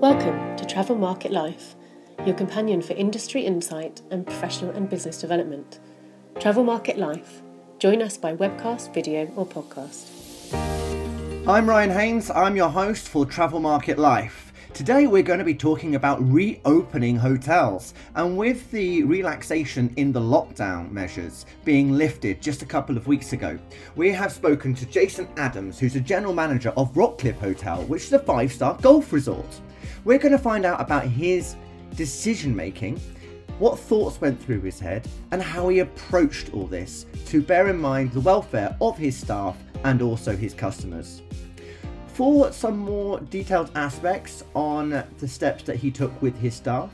Welcome to Travel Market Life, your companion for industry insight and professional and business development. Travel Market Life. Join us by webcast, video, or podcast. I'm Ryan Haynes, I'm your host for Travel Market Life. Today we're going to be talking about reopening hotels and with the relaxation in the lockdown measures being lifted just a couple of weeks ago, we have spoken to Jason Adams, who's a general manager of Rockliffe Hotel, which is a five star golf resort. We're going to find out about his decision making, what thoughts went through his head, and how he approached all this to bear in mind the welfare of his staff and also his customers. For some more detailed aspects on the steps that he took with his staff,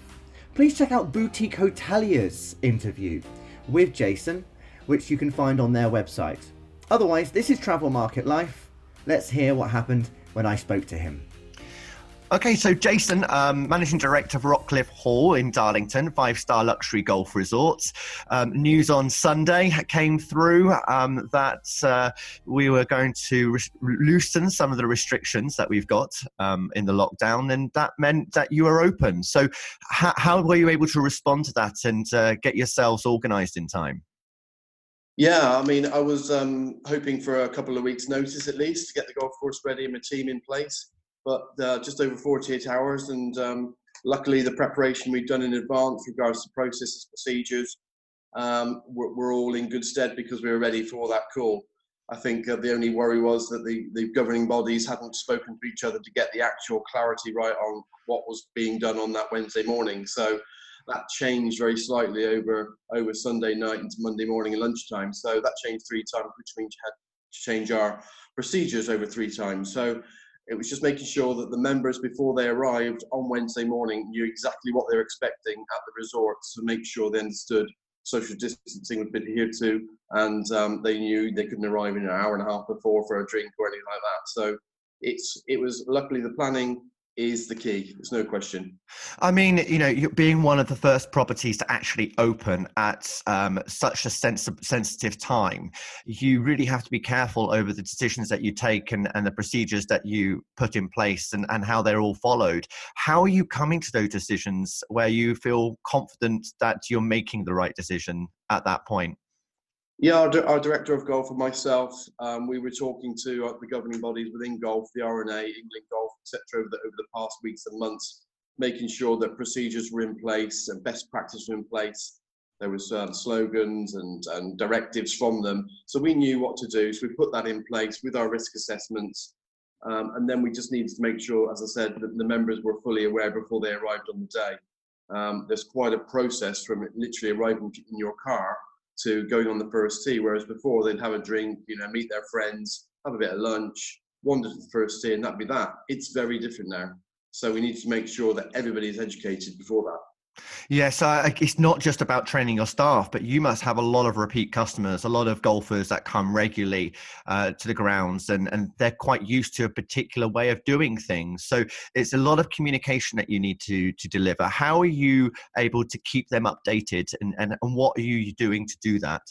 please check out Boutique Hotelier's interview with Jason, which you can find on their website. Otherwise, this is Travel Market Life. Let's hear what happened when I spoke to him. Okay, so Jason, um, managing director of Rockliffe Hall in Darlington, five-star luxury golf resorts. Um, news on Sunday came through um, that uh, we were going to re- loosen some of the restrictions that we've got um, in the lockdown, and that meant that you were open. So, how were you able to respond to that and uh, get yourselves organised in time? Yeah, I mean, I was um, hoping for a couple of weeks' notice at least to get the golf course ready and my team in place but uh, just over 48 hours. And um, luckily, the preparation we've done in advance, regards to processes, procedures, um, we're, we're, all in good stead because we were ready for that call. I think uh, the only worry was that the, the governing bodies hadn't spoken to each other to get the actual clarity right on what was being done on that Wednesday morning. So that changed very slightly over over Sunday night into Monday morning and lunchtime. So that changed three times, which means you had to change our procedures over three times. So it was just making sure that the members, before they arrived on Wednesday morning, knew exactly what they were expecting at the resort to make sure they understood social distancing would be adhered to, and um, they knew they couldn't arrive in an hour and a half before for a drink or anything like that. So it's it was luckily the planning is the key. There's no question. I mean, you know, being one of the first properties to actually open at um, such a sens- sensitive time, you really have to be careful over the decisions that you take and, and the procedures that you put in place and, and how they're all followed. How are you coming to those decisions where you feel confident that you're making the right decision at that point? Yeah, our, our, director of golf and myself, um, we were talking to uh, the governing bodies within golf, the R&A, England Golf, etc., over the, over the past weeks and months, making sure that procedures were in place and best practice were in place. There was um, slogans and, and directives from them, so we knew what to do. So we put that in place with our risk assessments, um, and then we just needed to make sure, as I said, that the members were fully aware before they arrived on the day. Um, there's quite a process from literally arriving in your car to going on the first tee. Whereas before they'd have a drink, you know, meet their friends, have a bit of lunch, wander to the first tee, and that'd be that. It's very different now. So we need to make sure that everybody is educated before that. Yes, uh, it's not just about training your staff, but you must have a lot of repeat customers, a lot of golfers that come regularly uh, to the grounds, and, and they're quite used to a particular way of doing things. So it's a lot of communication that you need to to deliver. How are you able to keep them updated, and, and, and what are you doing to do that?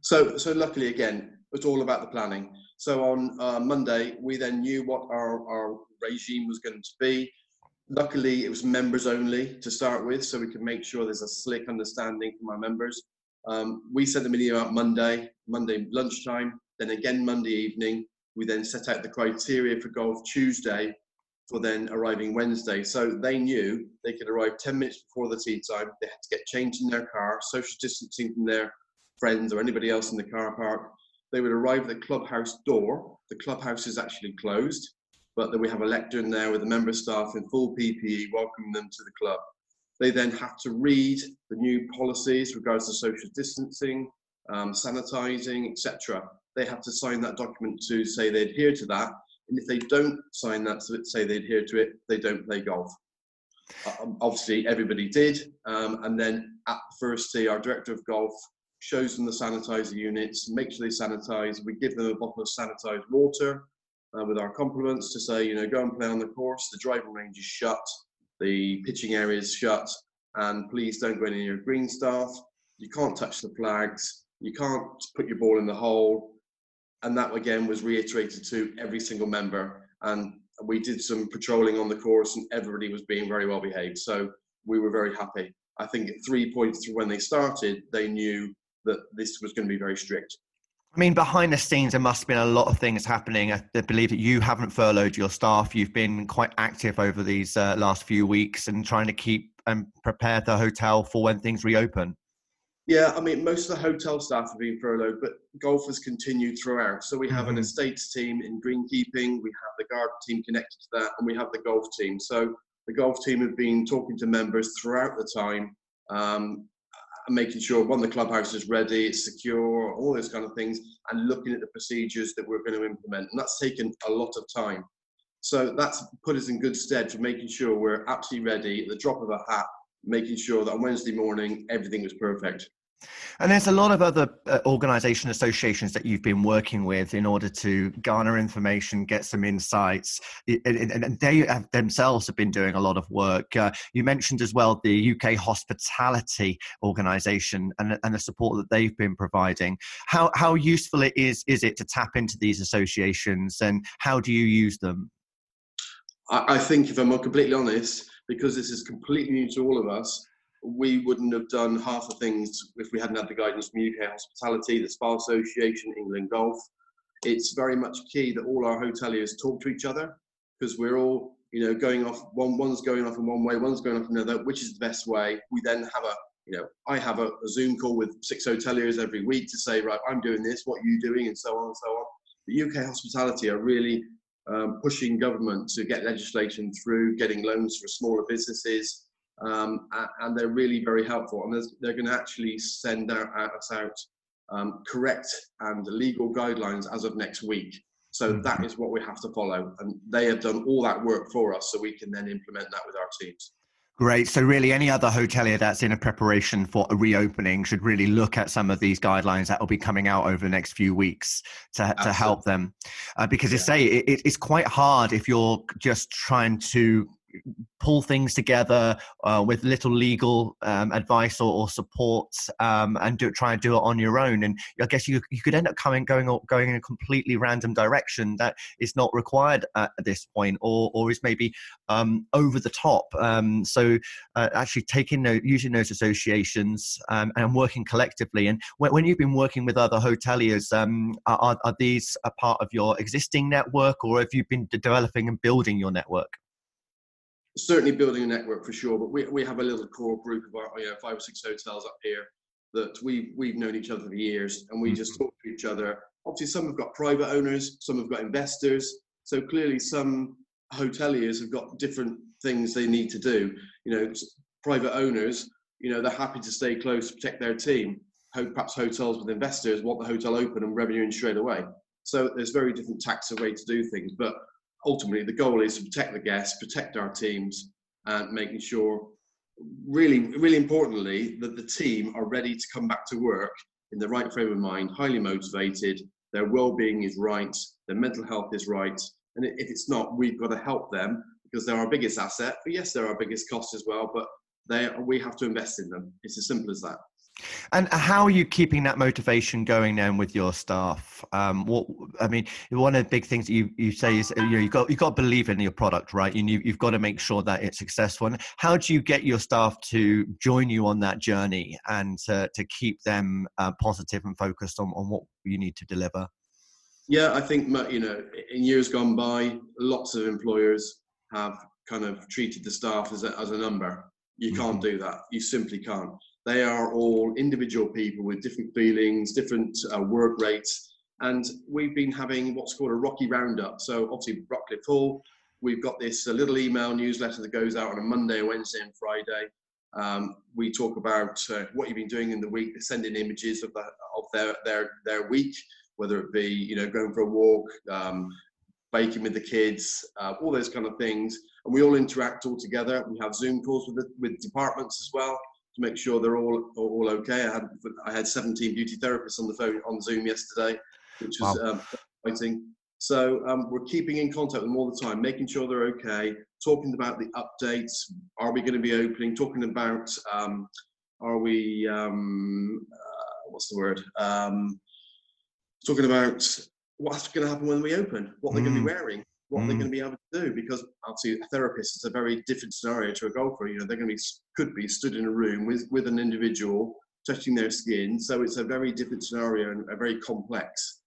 So, so luckily, again, it's all about the planning. So on uh, Monday, we then knew what our, our regime was going to be luckily it was members only to start with so we can make sure there's a slick understanding from our members. Um, we sent the video out monday monday lunchtime then again monday evening. We then set out the criteria for golf tuesday for then arriving wednesday. So they knew they could arrive 10 minutes before the tee time. They had to get changed in their car social distancing from their friends or anybody else in the car park. They would arrive at the clubhouse door. The clubhouse is actually closed but that we have a lectern there with a member of staff in full PPE welcoming them to the club. They then have to read the new policies regards to social distancing, um, sanitizing, etc. They have to sign that document to say they adhere to that. And if they don't sign that to say they adhere to it, they don't play golf. Uh, obviously, everybody did. Um, and then at the first tee, our director of golf shows them the sanitizer units, make sure they sanitize. We give them a bottle of sanitized water uh, with our compliments to say, you know, go and play on the course. The driving range is shut, the pitching area is shut, and please don't go your green staff. You can't touch the flags. You can't put your ball in the hole. And that again was reiterated to every single member. And we did some patrolling on the course, and everybody was being very well behaved. So we were very happy. I think at three points when they started, they knew that this was going to be very strict. I mean, behind the scenes, there must have been a lot of things happening. I believe that you haven't furloughed your staff. You've been quite active over these uh, last few weeks and trying to keep and prepare the hotel for when things reopen. Yeah, I mean, most of the hotel staff have been furloughed, but golf has continued throughout. So we have mm-hmm. an estates team in greenkeeping, we have the garden team connected to that, and we have the golf team. So the golf team have been talking to members throughout the time, um, making sure one the clubhouse is ready, it's secure, all those kind of things, and looking at the procedures that we're going to implement. And that's taken a lot of time. So that's put us in good stead for making sure we're absolutely ready at the drop of a hat, making sure that on Wednesday morning everything was perfect. And there's a lot of other uh, organization associations that you've been working with in order to garner information, get some insights, and, and they have themselves have been doing a lot of work. Uh, you mentioned as well the UK Hospitality Organization and, and the support that they've been providing. How how useful it is is it to tap into these associations, and how do you use them? I, I think, if I'm completely honest, because this is completely new to all of us, we wouldn't have done half the things if we hadn't had the guidance from UK Hospitality, the Spa Association, England Golf. It's very much key that all our hoteliers talk to each other because we're all, you know, going off one one's going off in one way, one's going off another. Which is the best way? We then have a, you know, I have a, a Zoom call with six hoteliers every week to say, right, I'm doing this, what are you doing, and so on and so on. The UK Hospitality are really um, pushing government to get legislation through, getting loans for smaller businesses, um, and they're really very helpful. And they're going to actually send out, us out um, correct and legal guidelines as of next week. So mm-hmm. that is what we have to follow, and they have done all that work for us, so we can then implement that with our teams. Great. So, really, any other hotelier that's in a preparation for a reopening should really look at some of these guidelines that will be coming out over the next few weeks to, to help them. Uh, because, yeah. say, it, it's quite hard if you're just trying to pull things together uh, with little legal um, advice or, or support um, and do, try and do it on your own. And I guess you, you could end up coming going going in a completely random direction that is not required at this point, or or is maybe um, over the top. Um, so uh, actually taking note, using those associations um, and working collectively. And when, when, you've been working with other hoteliers, um, are, are these a part of your existing network, or have you been developing and building your network? Certainly building a network for sure. But we, we have a little core group of our, you know, five or six hotels up here that we've we've known each other for years, and we mm-hmm. just talk to each other. Obviously, some have got private owners, some have got investors. So clearly, some hoteliers have got different things they need to do. You know, private owners, you know, they're happy to stay close, protect their team. Perhaps hotels with investors want the hotel open and revenue in straight away. So there's very different of way to do things. But ultimately the goal is to protect the guests, protect our teams, and making sure, really, really importantly, that the team are ready to come back to work in the right frame of mind, highly motivated, their well-being is right, their mental health is right, and if it's not, we've got to help them because they're our biggest asset. But yes, they're our biggest cost as well, but they we have to invest in them. It's as simple as that. And how are you keeping that motivation going then with your staff? Um, what I mean, one of the big things you, you say is you know you got you got to believe in your product, right? And you, you've got to make sure that it's successful. And how do you get your staff to join you on that journey and to, to keep them uh, positive and focused on, on what you need to deliver? Yeah, I think you know in years gone by, lots of employers have kind of treated the staff as a, as a number. You can't mm-hmm. do that. You simply can't. They are all individual people with different feelings, different uh, work rates. And we've been having what's called a Rocky Roundup. So obviously, Rockliffe Hall, we've got this uh, little email newsletter that goes out on a Monday, Wednesday, and Friday. Um, we talk about uh, what you've been doing in the week, sending images of, the, of their, their, their week, whether it be you know going for a walk, um, baking with the kids, uh, all those kind of things. And we all interact all together. We have Zoom calls with the, with departments as well to make sure they're all all okay. I had I had 17 beauty therapists on the phone on Zoom yesterday, which was wow. um, exciting. So um, we're keeping in contact with them all the time, making sure they're okay, talking about the updates. Are we going to be opening? Talking about um, are we um, uh, what's the word? Um, talking about what's going to happen when we open, what they're mm. going to be wearing. What mm. they're going to be able to do because obviously a therapist is a very different scenario to a golfer. You know, they're going to be could be stood in a room with with an individual touching their skin, so it's a very different scenario and a very complex.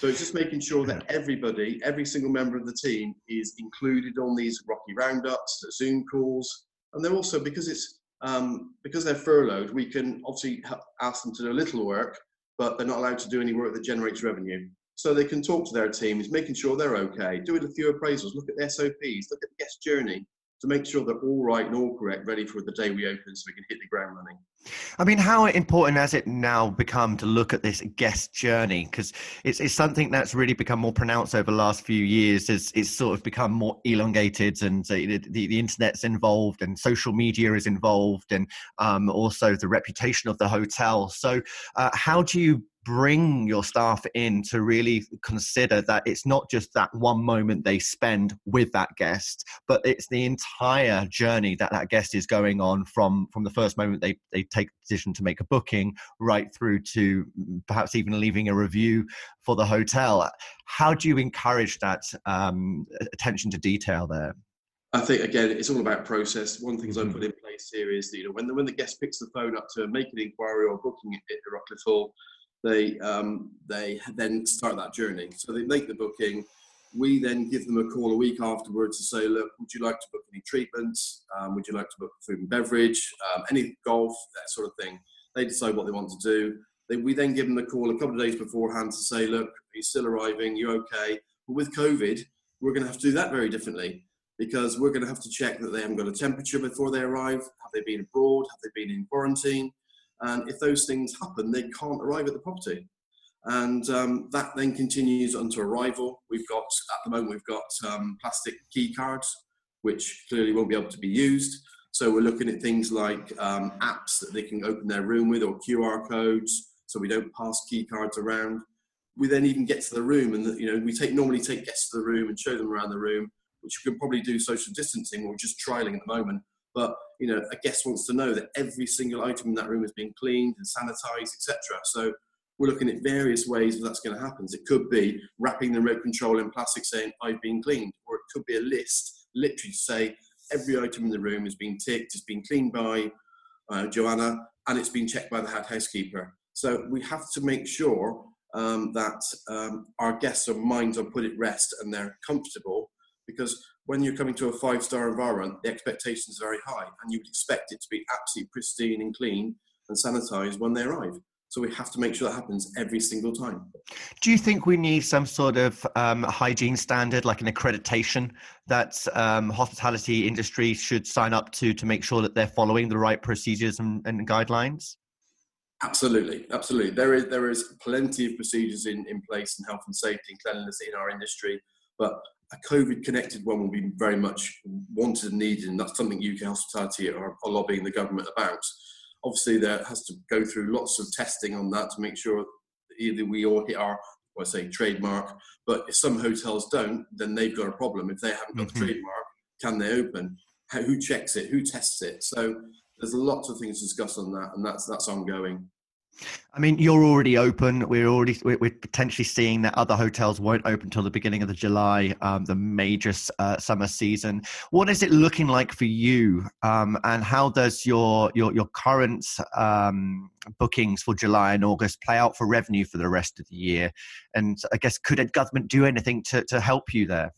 So it's just making sure that everybody, every single member of the team, is included on these Rocky roundups, the Zoom calls, and they're also because it's um, because they're furloughed, we can obviously ask them to do a little work, but they're not allowed to do any work that generates revenue so they can talk to their teams, making sure they're okay, doing a few appraisals, look at the SOPs, look at the guest journey to make sure they're all right and all correct, ready for the day we open so we can hit the ground running. I mean, how important has it now become to look at this guest journey? Because it's, it's something that's really become more pronounced over the last few years. It's, it's sort of become more elongated, and the, the, the internet's involved, and social media is involved, and um, also the reputation of the hotel. So, uh, how do you bring your staff in to really consider that it's not just that one moment they spend with that guest but it's the entire journey that that guest is going on from from the first moment they they take the decision to make a booking right through to perhaps even leaving a review for the hotel how do you encourage that um, attention to detail there I think again, it's all about process. One thing mm-hmm. I put in place here is that, you know when the when the guest picks the phone up to make an inquiry or booking at Rockliffe Hall, they um, they then start that journey. So they make the booking. We then give them a call a week afterwards to say, look, would you like to book any treatments? Um, would you like to book food and beverage? Um, any golf, that sort of thing. They decide what they want to do. They, we then give them a call a couple of days beforehand to say, look, are you still arriving? you're okay? But with COVID, we're going to have to do that very differently because we're going to have to check that they haven't got a temperature before they arrive. Have they been abroad? Have they been in quarantine? And if those things happen, they can't arrive at the property. And um, that then continues onto arrival. We've got, at the moment, we've got um, plastic key cards, which clearly won't be able to be used. So we're looking at things like um, apps that they can open their room with or QR codes so we don't pass key cards around. We then even get to the room and, you know, we take normally take guests to the room and show them around the room, which we can probably do social distancing or just trialing at the moment. But you know, a guest wants to know that every single item in that room has been cleaned and sanitized, etc. So we're looking at various ways that that's going to happen. It could be wrapping the remote control in plastic saying, I've been cleaned, or it could be a list, literally to say, every item in the room has been ticked, it's been cleaned by uh, Joanna, and it's been checked by the head housekeeper. So we have to make sure um, that um, our guests' minds are put at rest and they're comfortable because when you're coming to a five star environment, the expectations are very high, and you would expect it to be absolutely pristine and clean and sanitized when they arrive. So we have to make sure that happens every single time. Do you think we need some sort of um, hygiene standard, like an accreditation, that um, hospitality industry should sign up to to make sure that they're following the right procedures and, and guidelines? Absolutely, absolutely. There is there is plenty of procedures in, in place in health and safety and cleanliness in our industry, but a COVID connected one will be very much wanted and needed, and that's something UK hospitality are, are, lobbying the government about. Obviously, there has to go through lots of testing on that to make sure either we all hit our, I say trademark, but if some hotels don't, then they've got a problem. If they haven't got mm-hmm. the trademark, can they open? How, who checks it? Who tests it? So there's lots of things to discuss on that, and that's that's ongoing. I mean, you're already open. We're already we're, potentially seeing that other hotels won't open until the beginning of the July, um, the major uh, summer season. What is it looking like for you, um, and how does your your your current um, bookings for July and August play out for revenue for the rest of the year? And I guess could a government do anything to to help you there?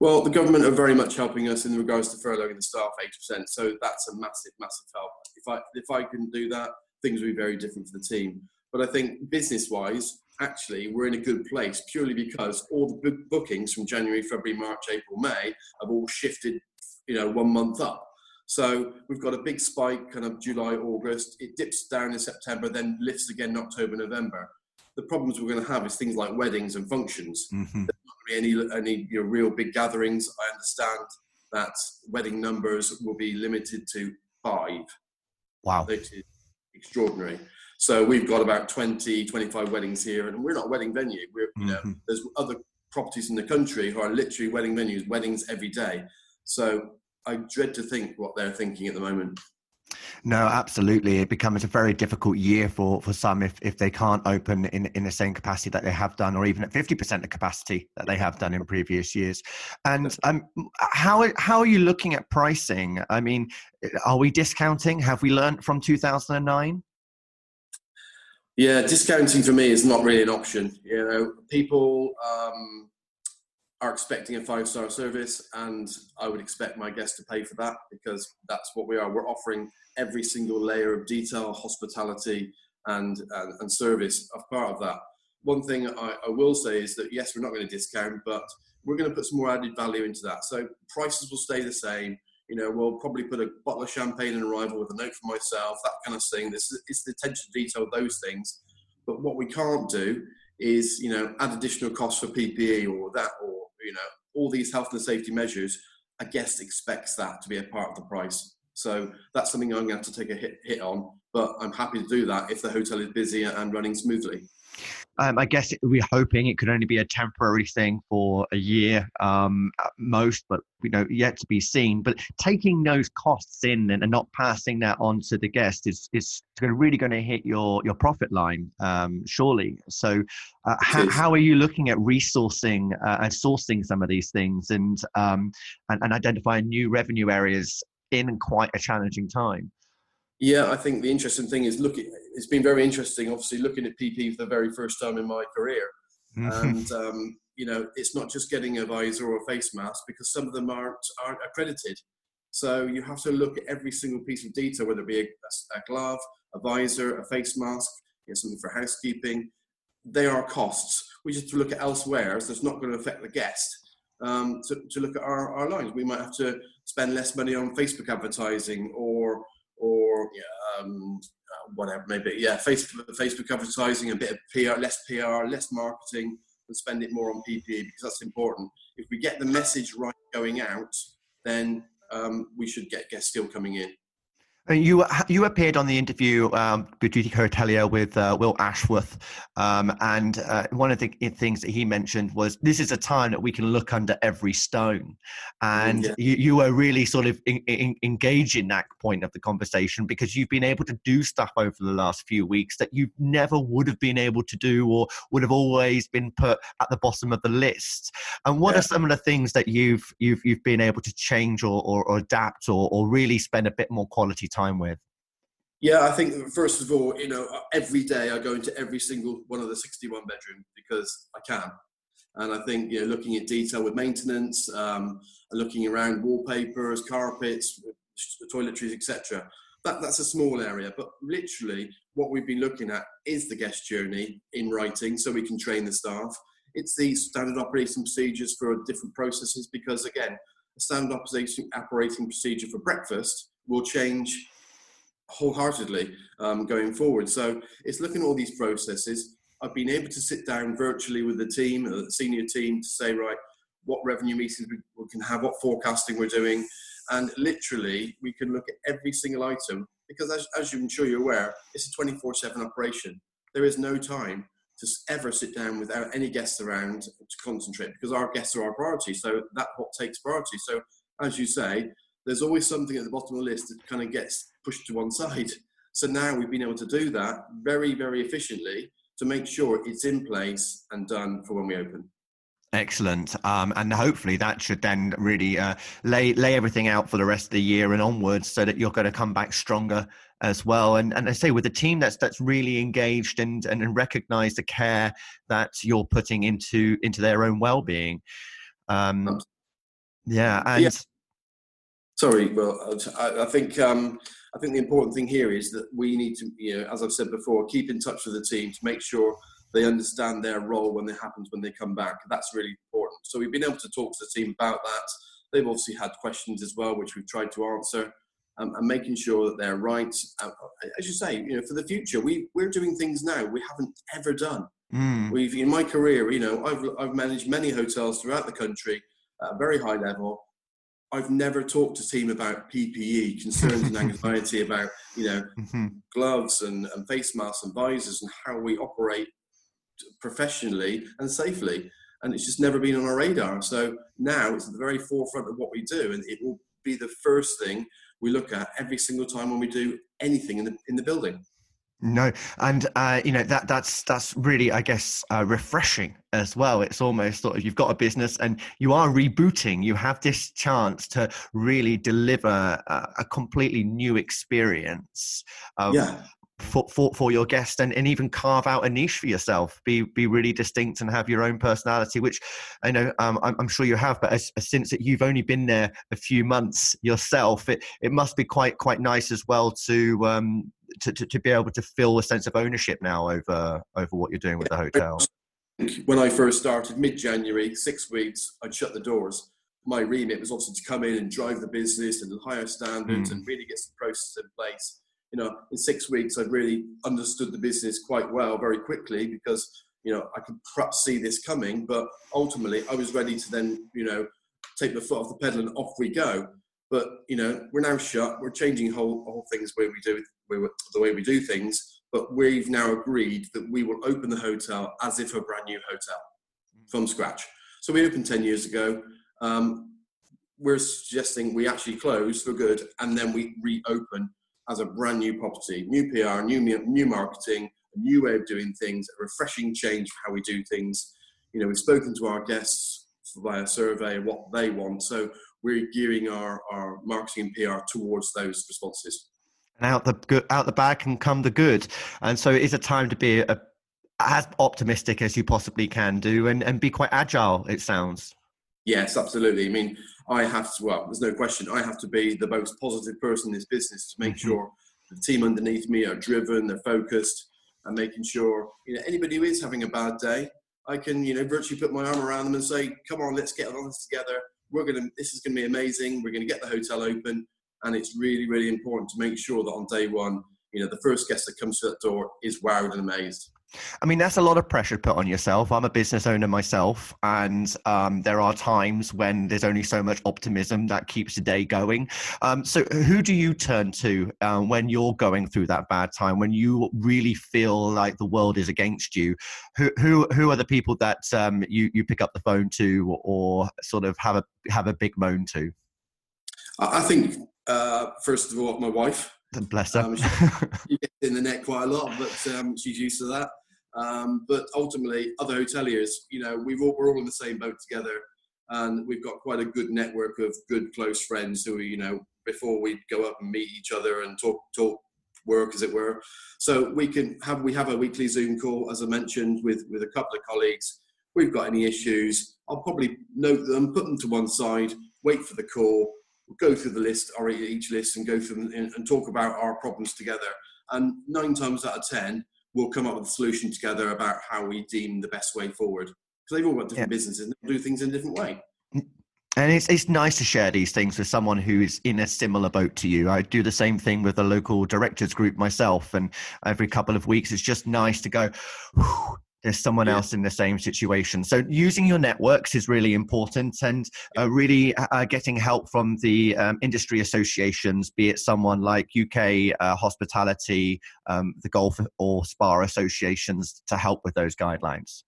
Well, the government are very much helping us in regards to furloughing the staff eighty percent. So that's a massive, massive help. If I if I can do that things will be very different for the team. But I think business wise, actually, we're in a good place purely because all the bookings from January, February, March, April, May have all shifted, you know, one month up. So we've got a big spike kind of July, August. It dips down in September, then lifts again in October, November. The problems we're going to have is things like weddings and functions. Mm-hmm. There's not any any you know, real big gatherings. I understand that wedding numbers will be limited to five. Wow. Which is extraordinary. So we've got about 20, 25 weddings here, and we're not a wedding venue. We're, you know, mm-hmm. there's other properties in the country who are literally wedding venues, weddings every day. So I dread to think what they're thinking at the moment. No, absolutely. It becomes a very difficult year for, for some if, if they can't open in, in the same capacity that they have done, or even at 50% of capacity that they have done in previous years. And um, how, how are you looking at pricing? I mean, are we discounting? Have we learned from 2009? Yeah, discounting for me is not really an option. You know, people um, are expecting a five star service, and I would expect my guests to pay for that because that's what we are. We're offering every single layer of detail, hospitality, and and, and service as part of that. One thing I, I will say is that yes, we're not going to discount, but we're going to put some more added value into that. So prices will stay the same. You know, we'll probably put a bottle of champagne in arrival with a note for myself, that kind of thing. This is it's the attention to detail, those things. But what we can't do is, you know, add additional costs for PPE or that, or you know, all these health and safety measures. A guest expects that to be a part of the price. So that's something I'm going to have to take a hit, hit on. But I'm happy to do that if the hotel is busy and running smoothly. Um, I guess we're hoping it could only be a temporary thing for a year um, at most, but you know, yet to be seen. But taking those costs in and, and not passing that on to the guest is is really going to hit your your profit line, um, surely. So, uh, how, how are you looking at resourcing uh, and sourcing some of these things and, um, and and identifying new revenue areas in quite a challenging time? Yeah, I think the interesting thing is looking. It's been very interesting, obviously, looking at PP for the very first time in my career, mm-hmm. and um, you know, it's not just getting a visor or a face mask because some of them aren't aren't accredited. So you have to look at every single piece of detail, whether it be a, a glove, a visor, a face mask, you know, something for housekeeping. They are costs. We just have to look at elsewhere, so it's not going to affect the guest. Um, to, to look at our, our lines, we might have to spend less money on Facebook advertising or or um, uh, whatever maybe yeah Facebook Facebook advertising a bit of PR less PR less marketing and spend it more on PPE because that's important. If we get the message right going out then um, we should get guests still coming in you you appeared on the interview um, Boutique Hotelier with uh, Will Ashworth, um, and uh, one of the things that he mentioned was this is a time that we can look under every stone, and yeah. you, you were really sort of in, in, engaged in that point of the conversation because you've been able to do stuff over the last few weeks that you never would have been able to do or would have always been put at the bottom of the list. And what yeah. are some of the things that you've you've you've been able to change or, or, or adapt or, or really spend a bit more quality time with? Yeah, I think first of all, you know, every day I go into every single one of the 61 bedrooms because I can. And I think, you know, looking at detail with maintenance, um, looking around wallpapers, carpets, toiletries, etc. That, that's a small area, but literally what we've been looking at is the guest journey in writing so we can train the staff. It's the standard operating procedures for different processes because, again, a standard operating, operating procedure for breakfast will change wholeheartedly um, going forward. So it's looking at all these processes. I've been able to sit down virtually with the team, the senior team, to say, right, what revenue meetings we can have, what forecasting we're doing, and literally we can look at every single item because, as, as I'm sure you're aware, it's a 24/7 operation. There is no time to ever sit down without any guests around to concentrate because our guests are our priority. So that's what takes priority. So, as you say, there's always something at the bottom of the list that kind of gets pushed to one side. So now we've been able to do that very, very efficiently to make sure it's in place and done for when we open. Excellent, um, and hopefully that should then really uh, lay lay everything out for the rest of the year and onwards, so that you're going to come back stronger as well. And and I say with a team that's that's really engaged and and, and recognise the care that you're putting into into their own well being. Um, yeah, and. Yeah Sorry, well, I, I think um, I think the important thing here is that we need to, you know, as I've said before, keep in touch with the team to make sure they understand their role when it happens when they come back. That's really important. So we've been able to talk to the team about that. They've obviously had questions as well, which we've tried to answer, um, and making sure that they're right. Uh, as you say, you know, for the future, we we're doing things now we haven't ever done. Mm. We've in my career, you know, I've I've managed many hotels throughout the country at a very high level I've never talked to team about PPE, concerns and anxiety about, you know, mm-hmm. gloves and, and face masks and visors and how we operate professionally and safely. And it's just never been on our radar. So now it's at the very forefront of what we do. And it will be the first thing we look at every single time when we do anything in the in the building. No, and uh, you know that that's that's really, I guess, uh, refreshing as well. It's almost sort of you've got a business and you are rebooting. You have this chance to really deliver a, a completely new experience. Um, yeah for, for, for your guest and, and even carve out a niche for yourself. Be be really distinct and have your own personality which i know um, I'm, I'm, sure you have but as, as since you've only been there a few months yourself it, it must be quite quite nice as well to um to, to, to be able to feel a sense of ownership now over over what you're doing with the hotel. when i first started mid-january six weeks i'd shut the doors. My remit was also to come in and drive the business and higher standards mm. and really get some processes in place you know, in six weeks, I'd really understood the business quite well very quickly because, you know, I could perhaps see this coming, but ultimately I was ready to then, you know, take the foot off the pedal and off we go. But, you know, we're now shut. We're changing whole, whole things where we do the way we do things. But we've now agreed that we will open the hotel as if a brand new hotel from scratch. So we opened 10 years ago. Um, we're suggesting we actually close for good and then we reopen as a brand new property, new PR, new new marketing, a new way of doing things, a refreshing change for how we do things. You know, we've spoken to our guests via survey what they want, so we're gearing our, our marketing and PR towards those responses. And out the good, out the bag can come the good, and so it is a time to be a, as optimistic as you possibly can do, and and be quite agile. It sounds. Yes, absolutely. I mean, I have to, well, there's no question, I have to be the most positive person in this business to make mm-hmm. sure the team underneath me are driven, they're focused, and making sure, you know, anybody who is having a bad day, I can, you know, virtually put my arm around them and say, come on, let's get on this together. We're going to, this is going to be amazing. We're going to get the hotel open. And it's really, really important to make sure that on day one, you know, the first guest that comes to that door is wowed and amazed. I mean, that's a lot of pressure put on yourself. I'm a business owner myself, and um, there are times when there's only so much optimism that keeps the day going. Um, so, who do you turn to uh, when you're going through that bad time, when you really feel like the world is against you? Who who, who are the people that um, you you pick up the phone to, or sort of have a have a big moan to? I think uh, first of all, my wife. Bless her. Um, she, she gets in the net quite a lot, but um, she's used to that. Um, but ultimately, other hoteliers, you know, we've all, we're all in the same boat together, and we've got quite a good network of good close friends who, you know, before we go up and meet each other and talk talk work, as it were. So we can have we have a weekly Zoom call, as I mentioned, with with a couple of colleagues. We've got any issues, I'll probably note them, put them to one side, wait for the call, go through the list or each list and go through and talk about our problems together. And nine times out of ten, we'll come up with a solution together about how we deem the best way forward. Because they've all got different yeah. businesses and do things in a different way. And it's it's nice to share these things with someone who's in a similar boat to you. I do the same thing with the local directors group myself, and every couple of weeks, it's just nice to go. There's someone yeah. else in the same situation. So using your networks is really important, and uh, really uh, getting help from the um, industry associations, be it someone like UK uh, Hospitality, um, the Golf or Spa associations, to help with those guidelines.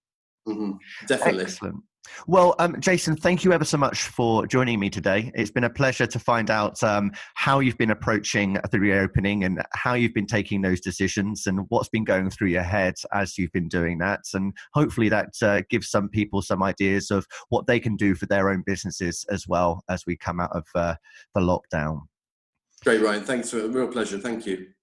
Mm-hmm. Definitely. Excellent. Well, um, Jason, thank you ever so much for joining me today. It's been a pleasure to find out um, how you've been approaching the reopening and how you've been taking those decisions and what's been going through your head as you've been doing that. And hopefully that uh, gives some people some ideas of what they can do for their own businesses as well as we come out of uh, the lockdown. Great, Ryan. Thanks for a real pleasure. Thank you.